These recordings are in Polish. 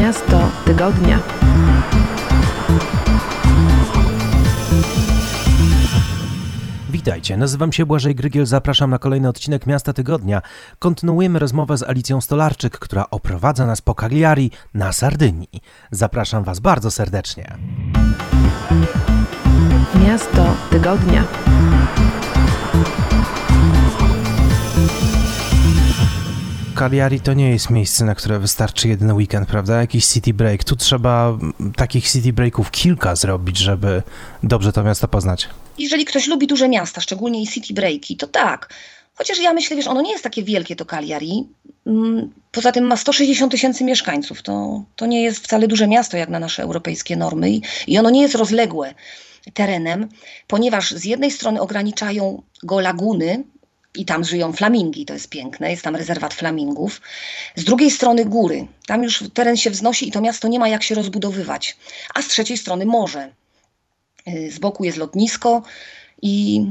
Miasto tygodnia. Witajcie, nazywam się Błażej Grygiel, zapraszam na kolejny odcinek Miasta Tygodnia. Kontynuujemy rozmowę z Alicją Stolarczyk, która oprowadza nas po Cagliari na Sardynii. Zapraszam Was bardzo serdecznie. Miasto tygodnia. Cagliari to nie jest miejsce, na które wystarczy jeden weekend, prawda? Jakiś city break. Tu trzeba mm, takich city breaków kilka zrobić, żeby dobrze to miasto poznać. Jeżeli ktoś lubi duże miasta, szczególnie i city breaki, to tak. Chociaż ja myślę, wiesz, ono nie jest takie wielkie to Cagliari. Mm, Poza tym ma 160 tysięcy mieszkańców. To, to nie jest wcale duże miasto jak na nasze europejskie normy i, i ono nie jest rozległe terenem, ponieważ z jednej strony ograniczają go laguny, i tam żyją flamingi, to jest piękne, jest tam rezerwat flamingów. Z drugiej strony góry, tam już teren się wznosi i to miasto nie ma jak się rozbudowywać. A z trzeciej strony morze. Y, Z boku jest lotnisko i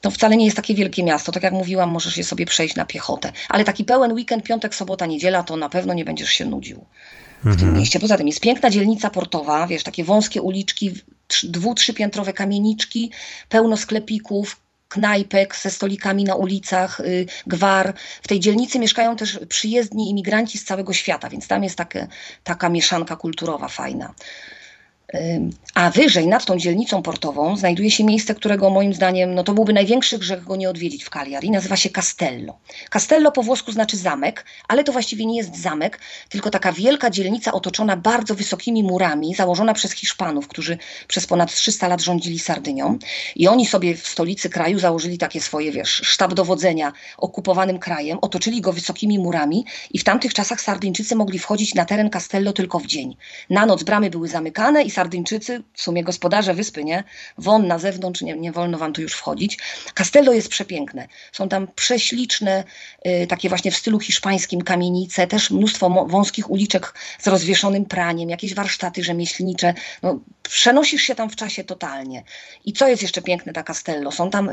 to wcale nie jest takie wielkie miasto. Tak jak mówiłam, możesz je sobie przejść na piechotę. Ale taki pełen weekend, piątek, sobota, niedziela, to na pewno nie będziesz się nudził w tym mieście. Poza tym jest piękna dzielnica portowa, wiesz, takie wąskie uliczki, dwu, trzypiętrowe kamieniczki, pełno sklepików, knajpek ze stolikami na ulicach, y, gwar. W tej dzielnicy mieszkają też przyjezdni imigranci z całego świata, więc tam jest takie, taka mieszanka kulturowa fajna. A wyżej, nad tą dzielnicą portową, znajduje się miejsce, którego moim zdaniem no to byłby największy grzech go nie odwiedzić w Cagliari. Nazywa się Castello. Castello po włosku znaczy zamek, ale to właściwie nie jest zamek, tylko taka wielka dzielnica otoczona bardzo wysokimi murami, założona przez Hiszpanów, którzy przez ponad 300 lat rządzili Sardynią. I oni sobie w stolicy kraju założyli takie swoje, wiesz, sztab dowodzenia okupowanym krajem, otoczyli go wysokimi murami i w tamtych czasach Sardyńczycy mogli wchodzić na teren Castello tylko w dzień. Na noc bramy były zamykane i Sardyńczycy, w sumie gospodarze wyspy, nie? Won na zewnątrz, nie, nie wolno wam tu już wchodzić. Castello jest przepiękne. Są tam prześliczne, y, takie właśnie w stylu hiszpańskim kamienice, też mnóstwo wąskich uliczek z rozwieszonym praniem, jakieś warsztaty rzemieślnicze. No, przenosisz się tam w czasie totalnie. I co jest jeszcze piękne ta Castello? Są tam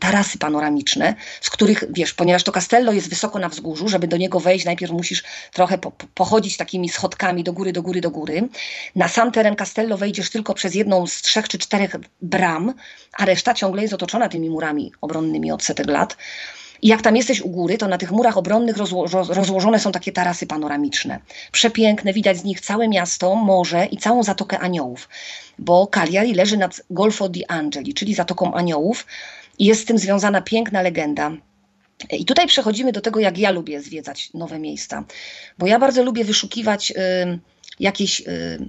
tarasy panoramiczne, z których, wiesz, ponieważ to Castello jest wysoko na wzgórzu, żeby do niego wejść, najpierw musisz trochę po, po- pochodzić takimi schodkami do góry, do góry, do góry. Na sam teren Castello wejdziesz tylko przez jedną z trzech czy czterech bram, a reszta ciągle jest otoczona tymi murami obronnymi od setek lat. I jak tam jesteś u góry, to na tych murach obronnych rozło roz rozłożone są takie tarasy panoramiczne. Przepiękne, widać z nich całe miasto, morze i całą Zatokę Aniołów, bo Cagliari leży nad Golfo di Angeli, czyli Zatoką Aniołów i jest z tym związana piękna legenda. I tutaj przechodzimy do tego, jak ja lubię zwiedzać nowe miejsca, bo ja bardzo lubię wyszukiwać y, jakieś y,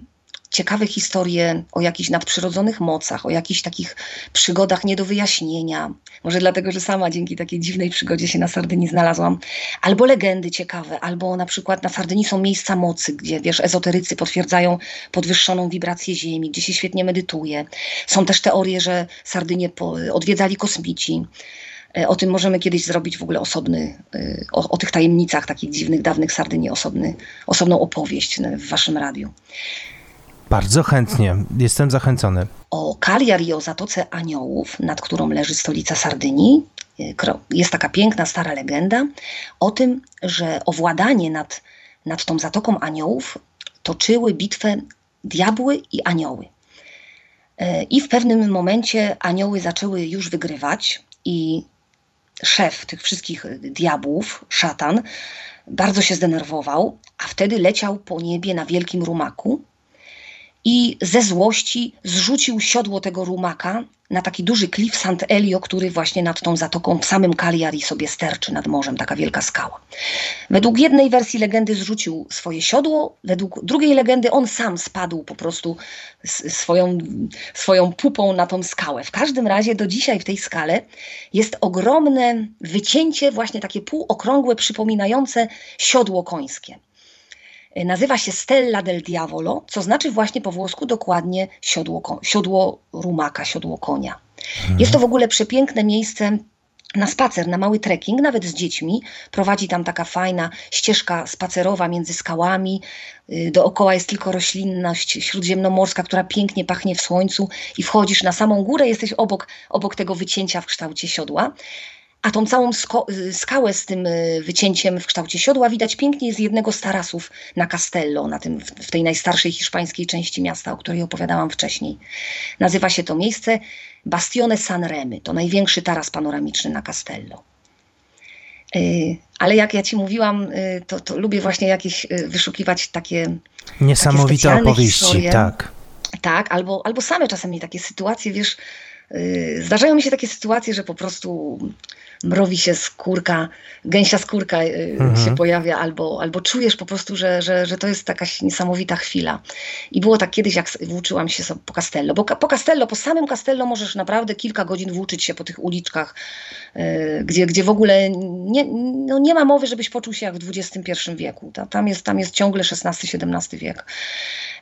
ciekawe historie o jakichś nadprzyrodzonych mocach, o jakichś takich przygodach nie do wyjaśnienia. Może dlatego, że sama dzięki takiej dziwnej przygodzie się na Sardynii znalazłam. Albo legendy ciekawe, albo na przykład na Sardynii są miejsca mocy, gdzie wiesz, ezoterycy potwierdzają podwyższoną wibrację Ziemi, gdzie się świetnie medytuje. Są też teorie, że Sardynię odwiedzali kosmici. E, O tym możemy kiedyś zrobić w ogóle osobny, y, o, o tych tajemnicach takich dziwnych, dawnych Sardynii, osobny, osobną opowieść n- w waszym radiu. Bardzo chętnie, jestem zachęcony. O Cagliari i o Zatoce Aniołów, nad którą leży stolica Sardynii, kro- jest taka piękna, stara legenda o tym, że o władanie nad, nad tą Zatoką Aniołów toczyły bitwę diabły i anioły. E, I w pewnym momencie anioły zaczęły już wygrywać i szef tych wszystkich diabłów, szatan, bardzo się zdenerwował, a wtedy leciał po niebie na wielkim rumaku i ze złości zrzucił siodło tego rumaka na taki duży klif Sant Elio, który właśnie nad tą zatoką w samym Cagliari sobie sterczy nad morzem, taka wielka skała. Według jednej wersji legendy zrzucił swoje siodło, według drugiej legendy on sam spadł po prostu swoją, swoją pupą na tą skałę. W każdym razie do dzisiaj w tej skale jest ogromne wycięcie, właśnie takie półokrągłe, przypominające siodło końskie. Y, Nazywa się Stella del Diavolo, co znaczy właśnie po włosku dokładnie siodło, siodło rumaka, siodło konia. Jest to w ogóle przepiękne miejsce na spacer, na mały trekking, nawet z dziećmi. Prowadzi tam taka fajna ścieżka spacerowa między skałami. Y, Dookoła jest tylko roślinność śródziemnomorska, która pięknie pachnie w słońcu i wchodzisz na samą górę, jesteś obok, obok tego wycięcia w kształcie siodła. A tą całą y, skałę z tym y, wycięciem w kształcie siodła widać pięknie z jednego z tarasów na Castello, na tym, w tej najstarszej hiszpańskiej części miasta, o której opowiadałam wcześniej. Nazywa się to miejsce Bastione San Remy, to największy taras panoramiczny na Castello. Y, ale jak ja ci mówiłam, to, to lubię właśnie jakieś wyszukiwać takie. Niesamowite takie opowieści, historie. tak. Tak, albo, albo same czasem takie sytuacje, wiesz, zdarzają mi się takie sytuacje, że po prostu mrowi się skórka, gęsia skórka y, mhm. się pojawia, albo, albo czujesz po prostu, że, że, że to jest jakaś niesamowita chwila. I było tak kiedyś, jak włóczyłam się po Castello, bo po Castello, po samym Castello możesz naprawdę kilka godzin włóczyć się po tych uliczkach, yy, gdzie, gdzie w ogóle nie, no nie ma mowy, żebyś poczuł się jak w XXI wieku. Tam jest, tam jest ciągle XVI-XVII wiek.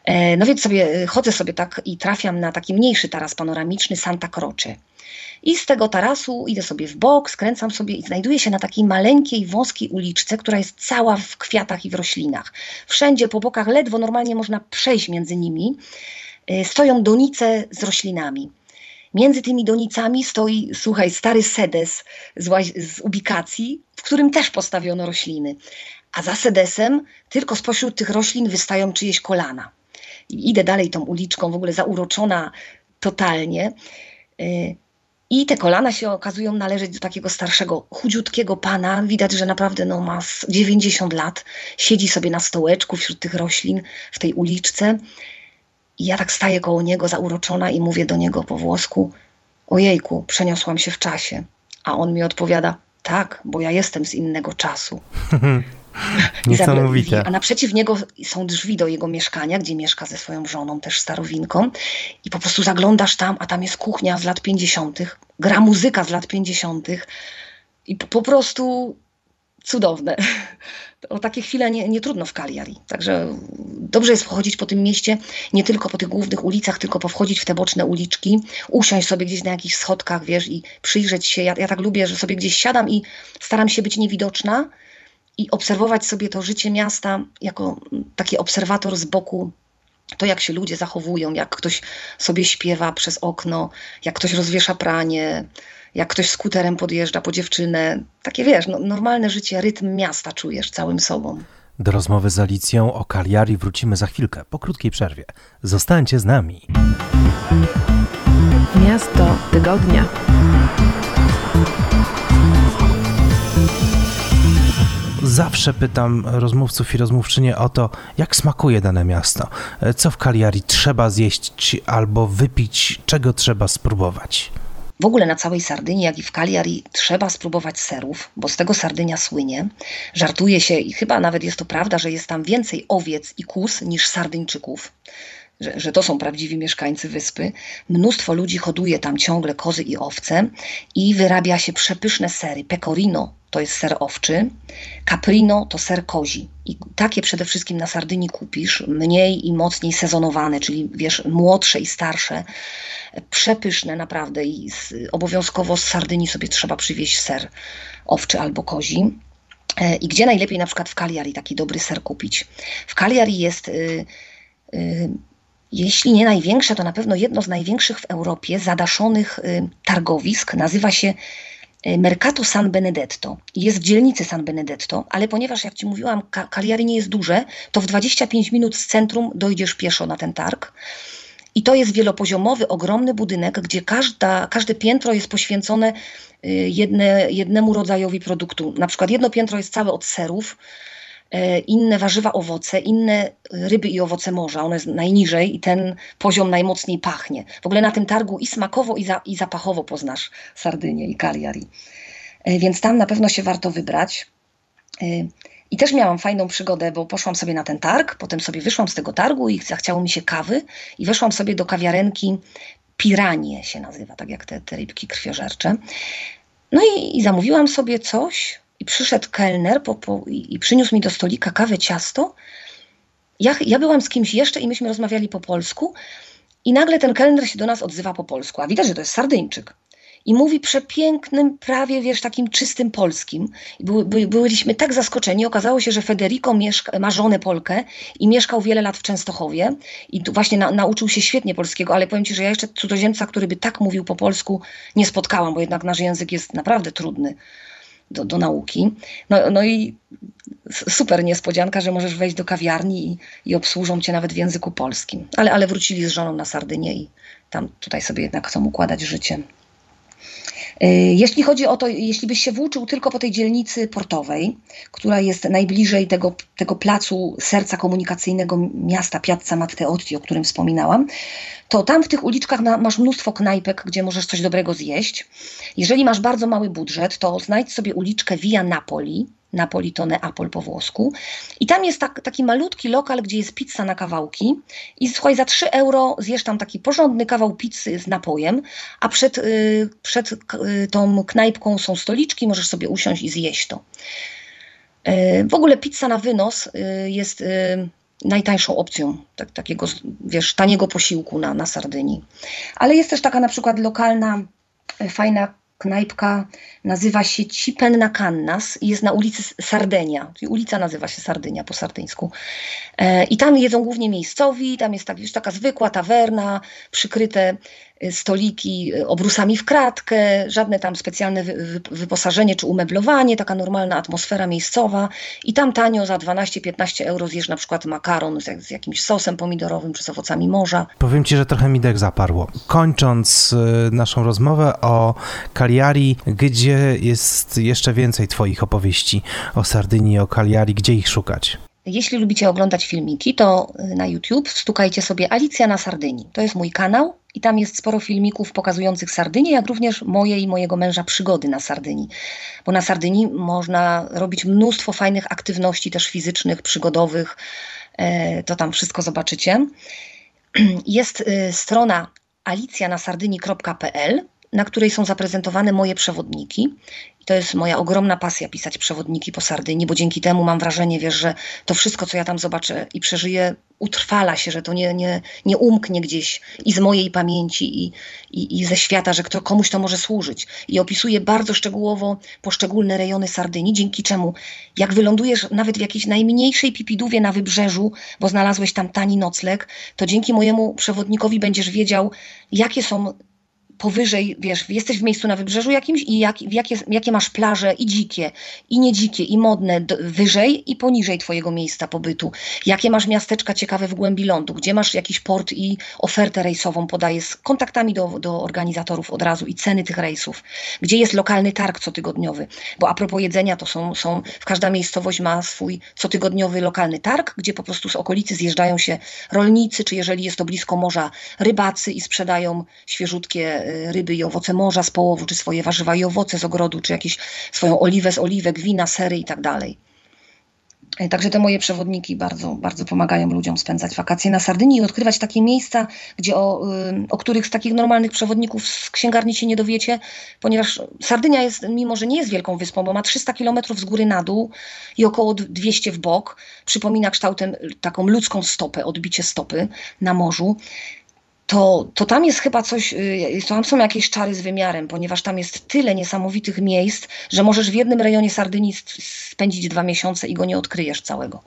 E, no więc sobie chodzę sobie tak i trafiam na taki mniejszy taras panoramiczny Santa Croce. I z tego tarasu idę sobie w bok, skręcam sobie i znajduję się na takiej maleńkiej, wąskiej uliczce, która jest cała w kwiatach i w roślinach. Wszędzie po bokach ledwo normalnie można przejść między nimi. Y, stoją donice z roślinami. Między tymi donicami stoi, słuchaj, stary sedes z, z ubikacji, w którym też postawiono rośliny. A za sedesem tylko spośród tych roślin wystają czyjeś kolana. I idę dalej tą uliczką, w ogóle zauroczona totalnie. I te kolana się okazują należeć do takiego starszego, chudziutkiego pana. Widać, że naprawdę no, ma 90 lat. Siedzi sobie na stołeczku wśród tych roślin w tej uliczce. I ja tak staję koło niego zauroczona i mówię do niego po włosku: Ojejku, przeniosłam się w czasie. A on mi odpowiada: Tak, bo ja jestem z innego czasu. Niesamowite. A naprzeciw niego są drzwi do jego mieszkania, gdzie mieszka ze swoją żoną, też starowinką. I po prostu zaglądasz tam, a tam jest kuchnia z lat 50., gra muzyka z lat 50. I po, po prostu cudowne. O takie chwile nie, nie trudno w Cagliari. Także dobrze jest pochodzić po tym mieście, nie tylko po tych głównych ulicach, tylko powchodzić w te boczne uliczki, usiąść sobie gdzieś na jakichś schodkach, wiesz, i przyjrzeć się. Ja, ja tak lubię, że sobie gdzieś siadam i staram się być niewidoczna, i obserwować sobie to życie miasta jako taki obserwator z boku, to jak się ludzie zachowują, jak ktoś sobie śpiewa przez okno, jak ktoś rozwiesza pranie, jak ktoś skuterem podjeżdża po dziewczynę. Takie wiesz, no, normalne życie, rytm miasta czujesz całym sobą. Do rozmowy z Alicją o Cagliari wrócimy za chwilkę, po krótkiej przerwie. Zostańcie z nami. Miasto tygodnia. Zawsze pytam rozmówców i rozmówczynie o to, jak smakuje dane miasto, co w Cagliari trzeba zjeść albo wypić, czego trzeba spróbować. W ogóle na całej Sardynii, jak i w Cagliari, trzeba spróbować serów, bo z tego Sardynia słynie. Żartuje się i chyba nawet jest to prawda, że jest tam więcej owiec i kus niż Sardyńczyków. Że, że, to są prawdziwi mieszkańcy wyspy. Mnóstwo ludzi hoduje tam ciągle kozy i owce i wyrabia się przepyszne sery. Pecorino to jest ser owczy, caprino to ser kozi. I takie przede wszystkim na Sardynii kupisz, mniej i mocniej sezonowane, czyli wiesz, młodsze i starsze, przepyszne naprawdę i z, obowiązkowo z Sardynii sobie trzeba przywieźć ser owczy albo kozi. E, I gdzie najlepiej na przykład w Cagliari taki dobry ser kupić? W Cagliari jest... Y, y, jeśli nie największe, to na pewno jedno z największych w Europie zadaszonych y, targowisk. Nazywa się E, Mercato San Benedetto. Jest w dzielnicy San Benedetto, ale ponieważ, jak Ci mówiłam, Cagliari nie jest duże, to w 25 minut z centrum dojdziesz pieszo na ten targ. I to jest wielopoziomowy, ogromny budynek, gdzie każda, każde piętro jest poświęcone y, jedne, jednemu rodzajowi produktu. Na przykład jedno piętro jest całe od serów, inne warzywa, owoce, inne ryby i owoce morza. One jest najniżej i ten poziom najmocniej pachnie. W ogóle na tym targu i smakowo, i, za, i zapachowo poznasz Sardynię i Cagliari. E, więc tam na pewno się warto wybrać. E, I też miałam fajną przygodę, bo poszłam sobie na ten targ, potem sobie wyszłam z tego targu i zachciało mi się kawy i weszłam sobie do kawiarenki Piranie się nazywa, tak jak te, te rybki krwiożercze. No i, i zamówiłam sobie coś, i przyszedł kelner po, po, i, przyniósł mi do stolika kawę, ciasto. Ja, ja byłam z kimś jeszcze i myśmy rozmawiali po polsku i nagle ten kelner się do nas odzywa po polsku, a widać, że to jest Sardyńczyk. i mówi przepięknym, prawie wiesz, takim czystym polskim. By, by, byliśmy tak zaskoczeni. Okazało się, że Federico mieszka, ma żonę Polkę i mieszkał wiele lat w Częstochowie i tu właśnie na, nauczył się świetnie polskiego, ale powiem Ci, że ja jeszcze cudzoziemca, który by tak mówił po polsku nie spotkałam, bo jednak nasz język jest naprawdę trudny do, do nauki. No, no i super niespodzianka, że możesz wejść do kawiarni i, i obsłużą cię nawet w języku polskim. Ale, ale wrócili z żoną na Sardynię i tam tutaj sobie jednak chcą układać życie. Y, jeśli chodzi o to, jeśli byś się włóczył tylko po tej dzielnicy portowej, która jest najbliżej tego, tego placu serca komunikacyjnego miasta Piazza Matteotti, o którym wspominałam, to tam w tych uliczkach masz mnóstwo knajpek, gdzie możesz coś dobrego zjeść. Jeżeli masz bardzo mały budżet, to znajdź sobie uliczkę Via Napoli, Napolitone Apol po włosku. I tam jest tak, taki malutki lokal, gdzie jest pizza na kawałki. I słuchaj, za 3 euro zjesz tam taki porządny kawał pizzy z napojem, a przed, y, przed y, tą knajpką są stoliczki, możesz sobie usiąść i zjeść to. Y, w ogóle pizza na wynos jest najtańszą opcją tak, takiego, wiesz, taniego posiłku na, na Sardynii. Ale jest też taka na przykład lokalna, fajna knajpka nazywa się Cipenna Cannas i jest na ulicy Sardenia. Czyli ulica nazywa się Sardynia po sardyńsku. E, I tam jedzą głównie miejscowi, tam jest tak, już taka zwykła tawerna, przykryte stoliki y, obrusami w kratkę, żadne tam specjalne wyposażenie czy umeblowanie, taka normalna atmosfera miejscowa i tam tanio za 12-15 euro zjesz na przykład makaron z, z, jakimś sosem pomidorowym czy z owocami morza. Powiem Ci, że trochę mi dech zaparło. Kończąc y, naszą rozmowę o Cagliari, gdzie jest jeszcze więcej Twoich opowieści o Sardynii, o Cagliari, gdzie ich szukać? Jeśli lubicie oglądać filmiki, to na YouTube stukajcie sobie Alicja na Sardynii. To jest mój kanał i tam jest sporo filmików pokazujących Sardynię, jak również moje i mojego męża przygody na Sardynii. Bo na Sardynii można robić mnóstwo fajnych aktywności też fizycznych, przygodowych. E, to tam wszystko zobaczycie. Jest e, strona alicjanasardynii.pl, na której są zaprezentowane moje przewodniki. I to jest moja ogromna pasja pisać przewodniki po Sardynii, bo dzięki temu mam wrażenie, wiesz, że to wszystko, co ja tam zobaczę i przeżyję, utrwala się, że to nie, nie, nie umknie gdzieś i z mojej pamięci, i, i, i ze świata, że kto, komuś to może służyć. I opisuję bardzo szczegółowo poszczególne rejony Sardynii, dzięki czemu, jak wylądujesz nawet w jakiejś najmniejszej pipidówie na wybrzeżu, bo znalazłeś tam tani nocleg, to dzięki mojemu przewodnikowi będziesz wiedział, jakie są powyżej, wiesz, jesteś w miejscu na wybrzeżu jakimś i jak, jakie, jakie masz plaże i dzikie, i niedzikie, i modne wyżej i poniżej twojego miejsca pobytu. Jakie masz miasteczka ciekawe w głębi lądu, gdzie masz jakiś port i ofertę rejsową podaję z kontaktami do, do organizatorów od razu i ceny tych rejsów. Gdzie jest lokalny targ cotygodniowy. Bo a propos jedzenia, to są, są każda miejscowość ma swój cotygodniowy lokalny targ, gdzie po prostu z okolicy zjeżdżają się rolnicy, czy jeżeli jest to blisko morza, rybacy i sprzedają świeżutkie ryby i owoce morza z połowu, czy swoje warzywa i owoce z ogrodu, czy jakieś swoją oliwę z oliwek, wina, sery i tak dalej. E, także te moje przewodniki bardzo, bardzo pomagają ludziom spędzać wakacje na Sardynii i odkrywać takie miejsca, gdzie o, o których z takich normalnych przewodników z księgarni się nie dowiecie, ponieważ Sardynia jest, mimo że nie jest wielką wyspą, bo ma 300 kilometrów z góry na dół i około 200 w bok, przypomina kształtem taką ludzką stopę, odbicie stopy na morzu to, to tam jest chyba coś, y, tam są jakieś czary z wymiarem, ponieważ tam jest tyle niesamowitych miejsc, że możesz w jednym rejonie Sardynii spędzić dwa miesiące i go nie odkryjesz całego.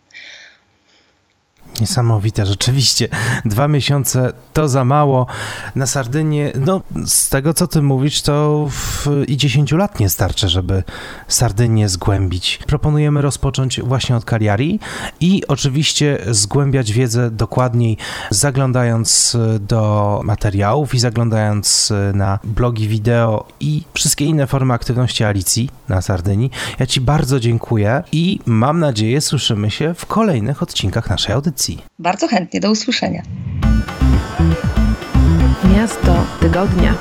Niesamowite, rzeczywiście. Dwa miesiące to za mało. Na Sardynię, no z tego co ty mówisz, to w, i 10 lat nie starczy, żeby Sardynię zgłębić. Proponujemy rozpocząć właśnie od Cagliari i oczywiście zgłębiać wiedzę dokładniej, zaglądając do materiałów i zaglądając na blogi wideo i wszystkie inne formy aktywności Alicji na Sardynii. Ja Ci bardzo dziękuję i mam nadzieję słyszymy się w kolejnych odcinkach naszej audycji. Bardzo chętnie, do usłyszenia. Miasto tygodnia.